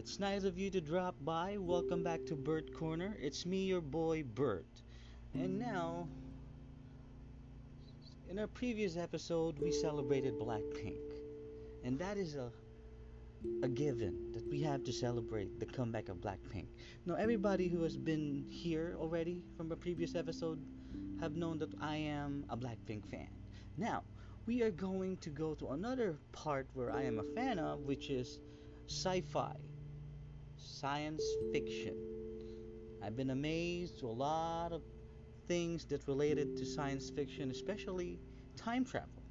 it's nice of you to drop by. Welcome back to Bert Corner. It's me, your boy Bert. And now, in our previous episode, we celebrated Blackpink. And that is a a given that we have to celebrate the comeback of Blackpink. Now, everybody who has been here already from a previous episode have known that I am a Blackpink fan. Now, we are going to go to another part where I am a fan of, which is sci fi, science fiction. I've been amazed to a lot of things that related to science fiction, especially time travel.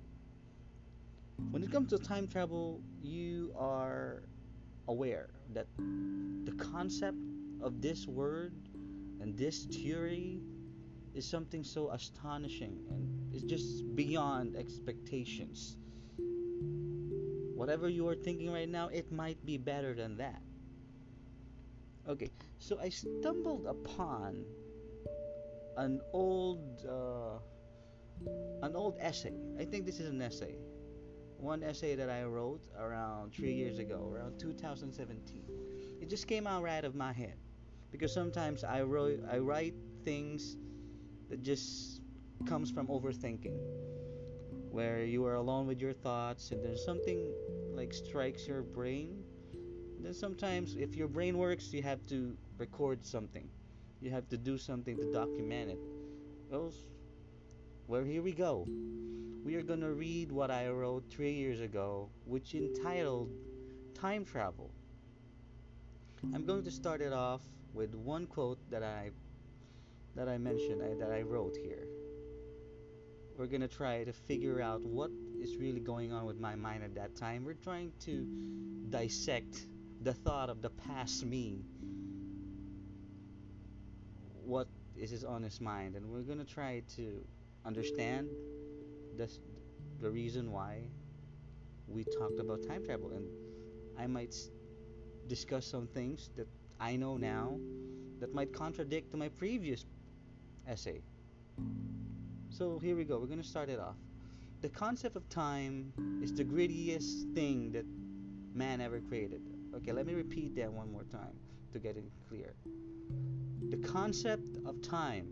When it comes to time travel, you are aware that the concept of this word and this theory is something so astonishing and it's just beyond expectations. Whatever you are thinking right now, it might be better than that. Okay, so I stumbled upon an old uh, an old essay. I think this is an essay. One essay that I wrote around three years ago, around 2017. It just came out right of my head because sometimes I wrote I write things that just comes from overthinking where you are alone with your thoughts and then something like strikes your brain then sometimes if your brain works you have to record something you have to do something to document it well well here we go we are going to read what i wrote three years ago which entitled time travel i'm going to start it off with one quote that i that I mentioned, I, that I wrote here. We're gonna try to figure out what is really going on with my mind at that time. We're trying to dissect the thought of the past me. What is his mind, and we're gonna try to understand the the reason why we talked about time travel, and I might discuss some things that I know now that might contradict to my previous essay. So here we go. We're going to start it off. The concept of time is the grittiest thing that man ever created. Okay, let me repeat that one more time to get it clear. The concept of time,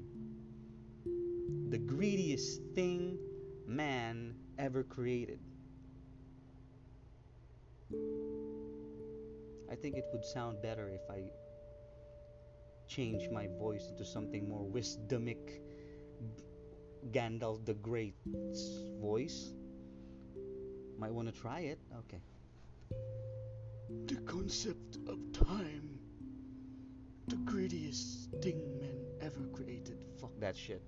the greediest thing man ever created. I think it would sound better if I change my voice into something more wisdomic Gandalf the Great's voice. Might want to try it. Okay. The concept of time. The greediest thing man ever created. Fuck that shit.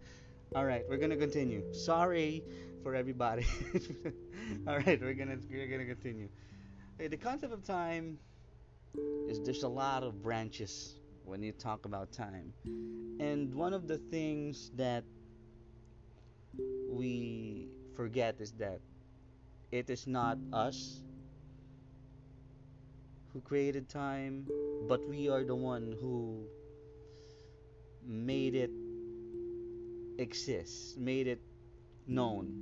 Alright, we're gonna continue. Sorry for everybody. Alright, we're gonna we're gonna continue. Okay, the concept of time is there's a lot of branches when you talk about time. And one of the things that we forget is that it is not us who created time, but we are the one who made it exist, made it known.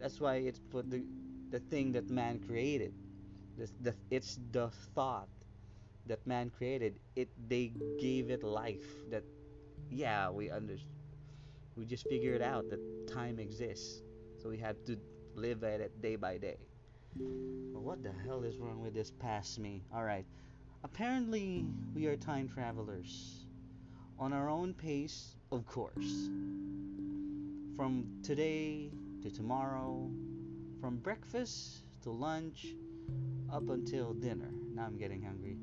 That's why it's the the thing that man created. The, it's the thought that man created it they gave it life that yeah we under we just figured out that time exists so we have to live at it day by day but what the hell is wrong with this past me all right apparently we are time travelers on our own pace of course from today to tomorrow from breakfast to lunch up until dinner now i'm getting hungry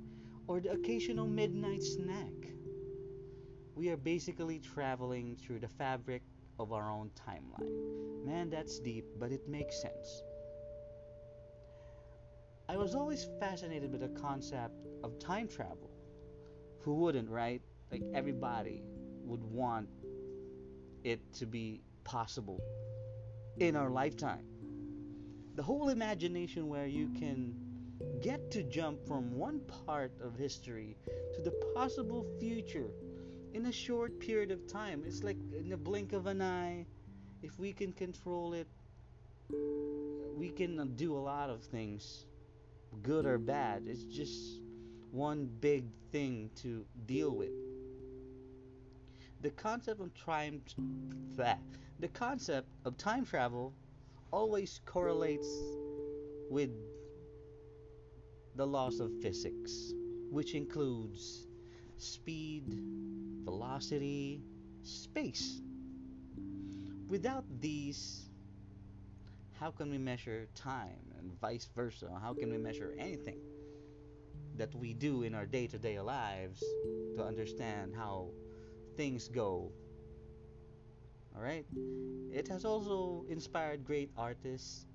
or the occasional midnight snack. We are basically traveling through the fabric of our own timeline. Man, that's deep, but it makes sense. I was always fascinated with the concept of time travel. Who wouldn't, right? Like everybody would want it to be possible in our lifetime. The whole imagination where you can get to jump from one part of history to the possible future in a short period of time. It's like in the blink of an eye. If we can control it, we can do a lot of things, good or bad. It's just one big thing to deal with. The concept of time that the concept of time travel always correlates with the laws of physics, which includes speed, velocity, space. Without these, how can we measure time and vice versa? How can we measure anything that we do in our day to day lives to understand how things go? Alright? It has also inspired great artists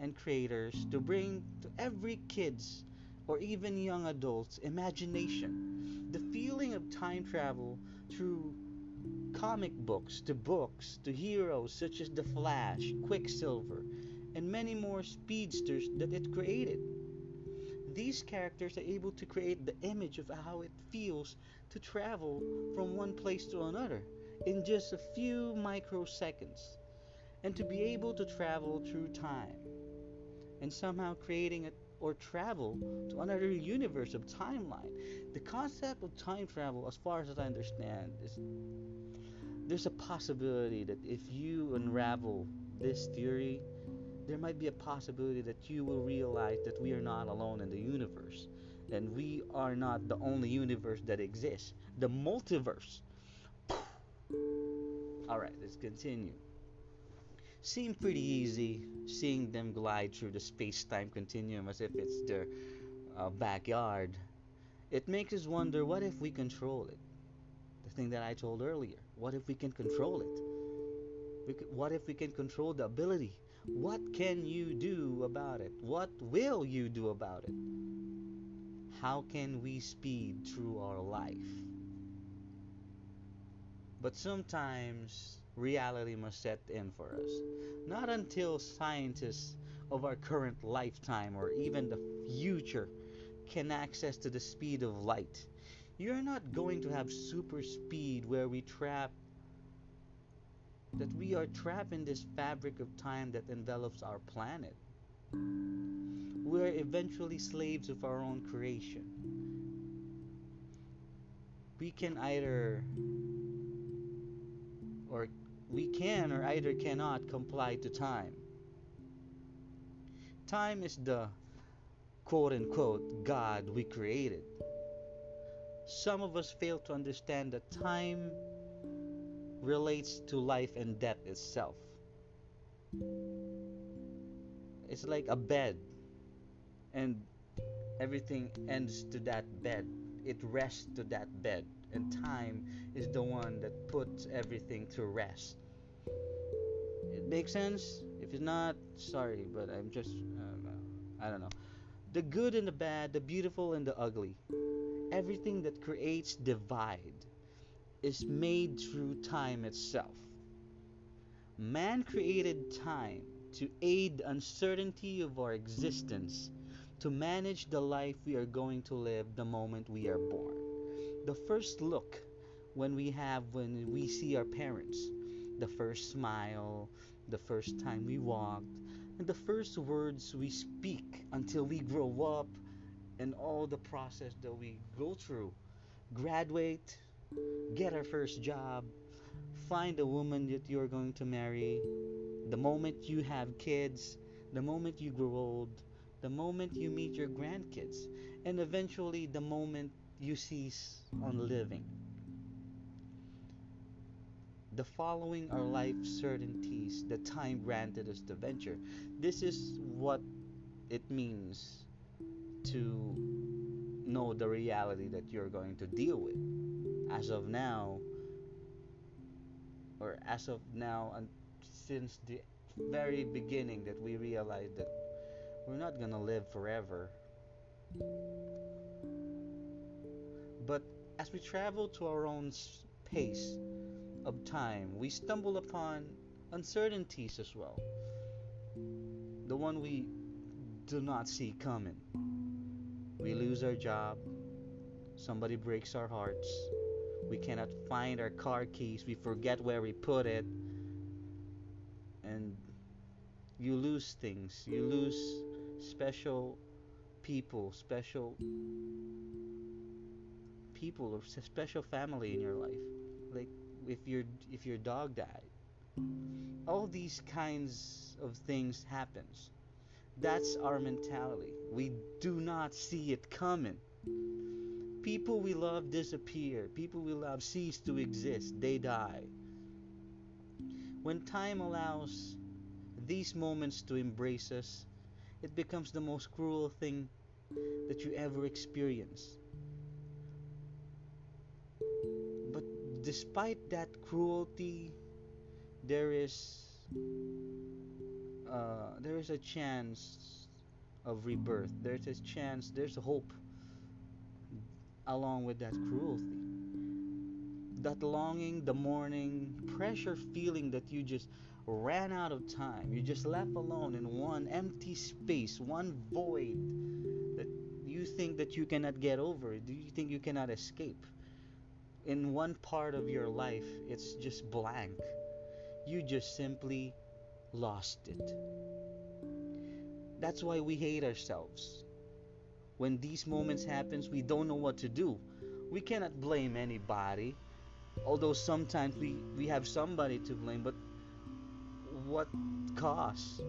and creators to bring to every kid's or even young adults imagination the feeling of time travel through comic books to books to heroes such as the Flash, Quicksilver, and many more speedsters that it created. These characters are able to create the image of how it feels to travel from one place to another in just a few microseconds and to be able to travel through time and somehow creating a or travel to another universe of timeline. The concept of time travel, as far as I understand, is there's a possibility that if you unravel this theory, there might be a possibility that you will realize that we are not alone in the universe. And we are not the only universe that exists. The multiverse. Alright, let's continue. Seemed pretty easy seeing them glide through the space time continuum as if it's their uh, backyard. It makes us wonder what if we control it? The thing that I told earlier. What if we can control it? What if we can control the ability? What can you do about it? What will you do about it? How can we speed through our life? But sometimes reality must set in for us. Not until scientists of our current lifetime or even the future can access to the speed of light. You're not going to have super speed where we trap that we are trapped in this fabric of time that envelops our planet. We're eventually slaves of our own creation. We can either or we can or either cannot comply to time. Time is the quote unquote God we created. Some of us fail to understand that time relates to life and death itself. It's like a bed, and everything ends to that bed. It rests to that bed, and time is the one that puts everything to rest. It makes sense? If it's not, sorry, but I'm just, um, I don't know. The good and the bad, the beautiful and the ugly, everything that creates divide is made through time itself. Man created time to aid the uncertainty of our existence, to manage the life we are going to live the moment we are born. The first look when we have when we see our parents, the first smile, the first time we walked, and the first words we speak until we grow up and all the process that we go through. Graduate, get our first job, find a woman that you're going to marry, the moment you have kids, the moment you grow old, the moment you meet your grandkids, and eventually the moment you cease on living. The following are life certainties the time granted us to venture. This is what it means to know the reality that you're going to deal with. As of now, or as of now, and since the very beginning, that we realized that we're not gonna live forever. But as we travel to our own pace of time, we stumble upon uncertainties as well. The one we do not see coming. We lose our job, somebody breaks our hearts, we cannot find our car keys, we forget where we put it, and you lose things. You lose special people, special people or special family in your life. Like if your if your dog died. All these kinds of things happens. That's our mentality. We do not see it coming. People we love disappear. People we love cease to exist. They die. When time allows these moments to embrace us, it becomes the most cruel thing that you ever experience. But despite that cruelty, there is uh, there is a chance of rebirth. There's a chance. There's hope along with that cruelty. That longing, the mourning, pressure feeling that you just ran out of time. You just left alone in one empty space, one void that you think that you cannot get over. Do you think you cannot escape? In one part of your life, it's just blank. You just simply lost it. That's why we hate ourselves. When these moments happens, we don't know what to do. We cannot blame anybody. Although sometimes we, we have somebody to blame, but what cost?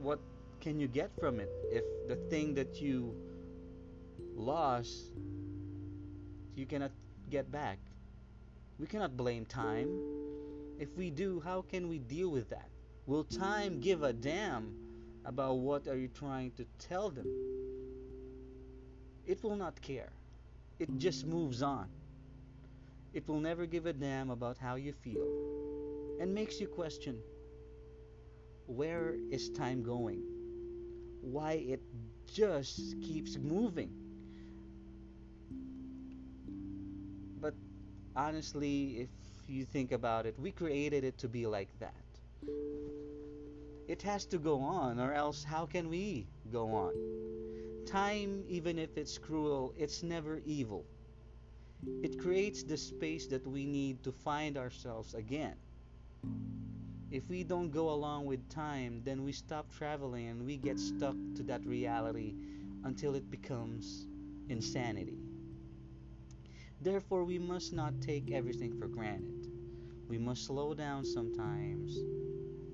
What can you get from it if the thing that you lost you cannot get back? We cannot blame time. If we do, how can we deal with that? Will time give a damn about what are you trying to tell them? It will not care. It just moves on. It will never give a damn about how you feel and makes you question where is time going? Why it just keeps moving. But honestly, if you think about it, we created it to be like that. It has to go on, or else how can we go on? Time, even if it's cruel, it's never evil. It creates the space that we need to find ourselves again. If we don't go along with time, then we stop traveling and we get stuck to that reality until it becomes insanity. Therefore, we must not take everything for granted. We must slow down sometimes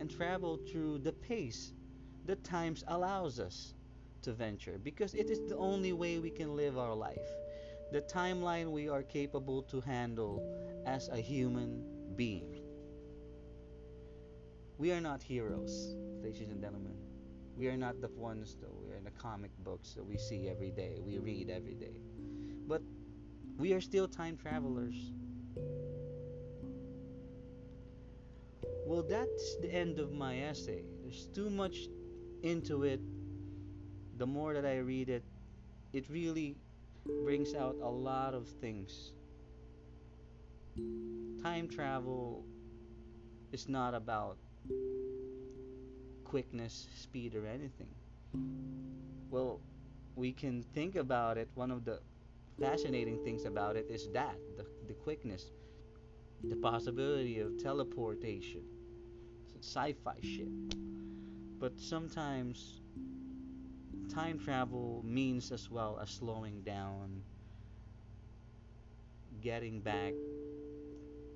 and travel through the pace that times allows us to venture because it is the only way we can live our life. The timeline we are capable to handle as a human being. We are not heroes, ladies and gentlemen. We are not the ones that we are in the comic books that we see every day, we read every day. But we are still time travelers. Well, that's the end of my essay. There's too much into it. The more that I read it, it really brings out a lot of things. Time travel is not about quickness, speed, or anything. Well, we can think about it. One of the fascinating things about it is that the, the quickness, the possibility of teleportation, sci fi shit. But sometimes time travel means as well as slowing down, getting back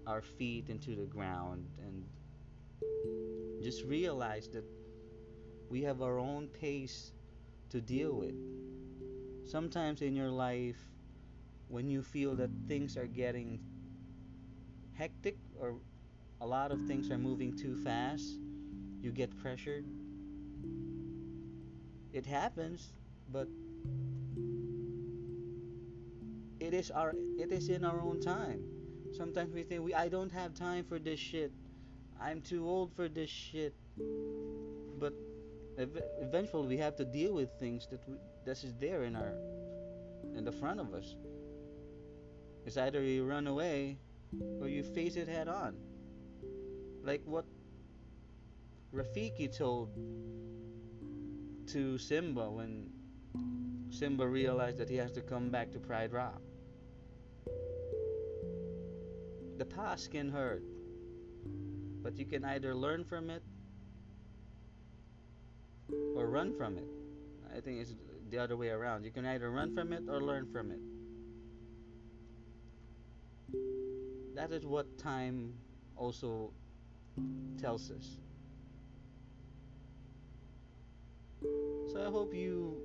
our feet into the ground, and just realize that we have our own pace to deal with. Sometimes in your life, when you feel that things are getting hectic or a lot of things are moving too fast, you get pressured. It happens, but it is our it is in our own time. Sometimes we think we I don't have time for this shit. I'm too old for this shit. But ev- eventually we have to deal with things that we, that is there in our in the front of us. It's either you run away or you face it head on. Like what Rafiki told to Simba when Simba realized that he has to come back to Pride Rock. The past can hurt, but you can either learn from it or run from it. I think it's the other way around. You can either run from it or learn from it. that is what time also tells us. So I hope you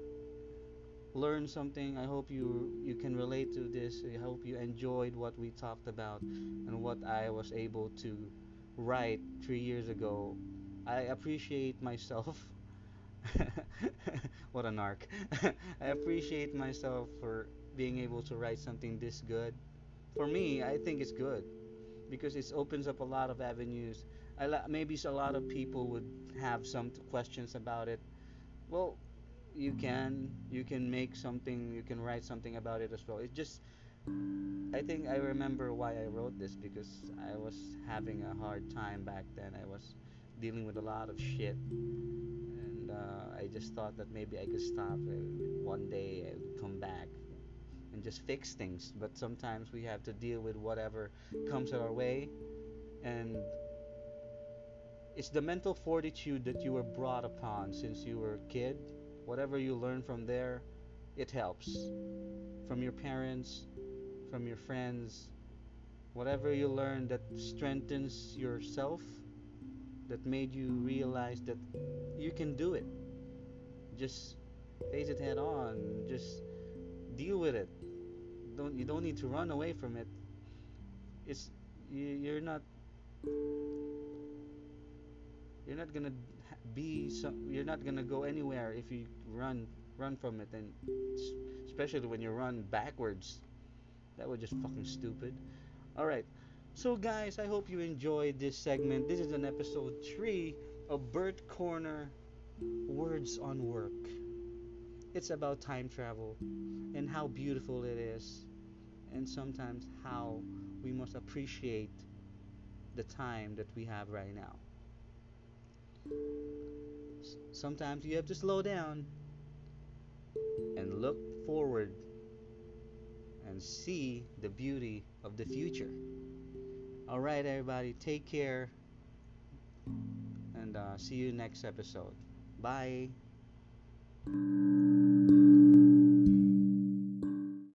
learned something. I hope you you can relate to this. I hope you enjoyed what we talked about and what I was able to write 3 years ago. I appreciate myself. what a narc. I appreciate myself for being able to write something this good. For me, I think it's good because it opens up a lot of avenues. I, maybe a lot of people would have some questions about it. Well, you can you can make something you can write something about it as well. It just i think i remember why i wrote this because i was having a hard time back then. I was dealing with a lot of shit. And uh, i just thought that maybe i could stop one day would come back and just fix things. But sometimes we have to deal with whatever comes our way. And it's the mental fortitude that you were brought upon since you were a kid whatever you learn from there, it helps. From your parents, from your friends, whatever you learn that strengthens yourself, that made you realize that you can do it. Just face it head on. Just deal with it. Don't you don't need to run away from it. It's you, you're not you're not gonna be some you're not gonna go anywhere if you run run from it. And especially when you run backwards. That was just fucking stupid. All right so guys i hope you enjoyed this segment. This is an episode 3 of bert corner words on work. It's about time travel and how beautiful it is and sometimes how we must appreciate the time that we have right now sometimes you have to slow down and look forward and see the beauty of the future. All right, everybody, take care and uh, see you next episode. Bye.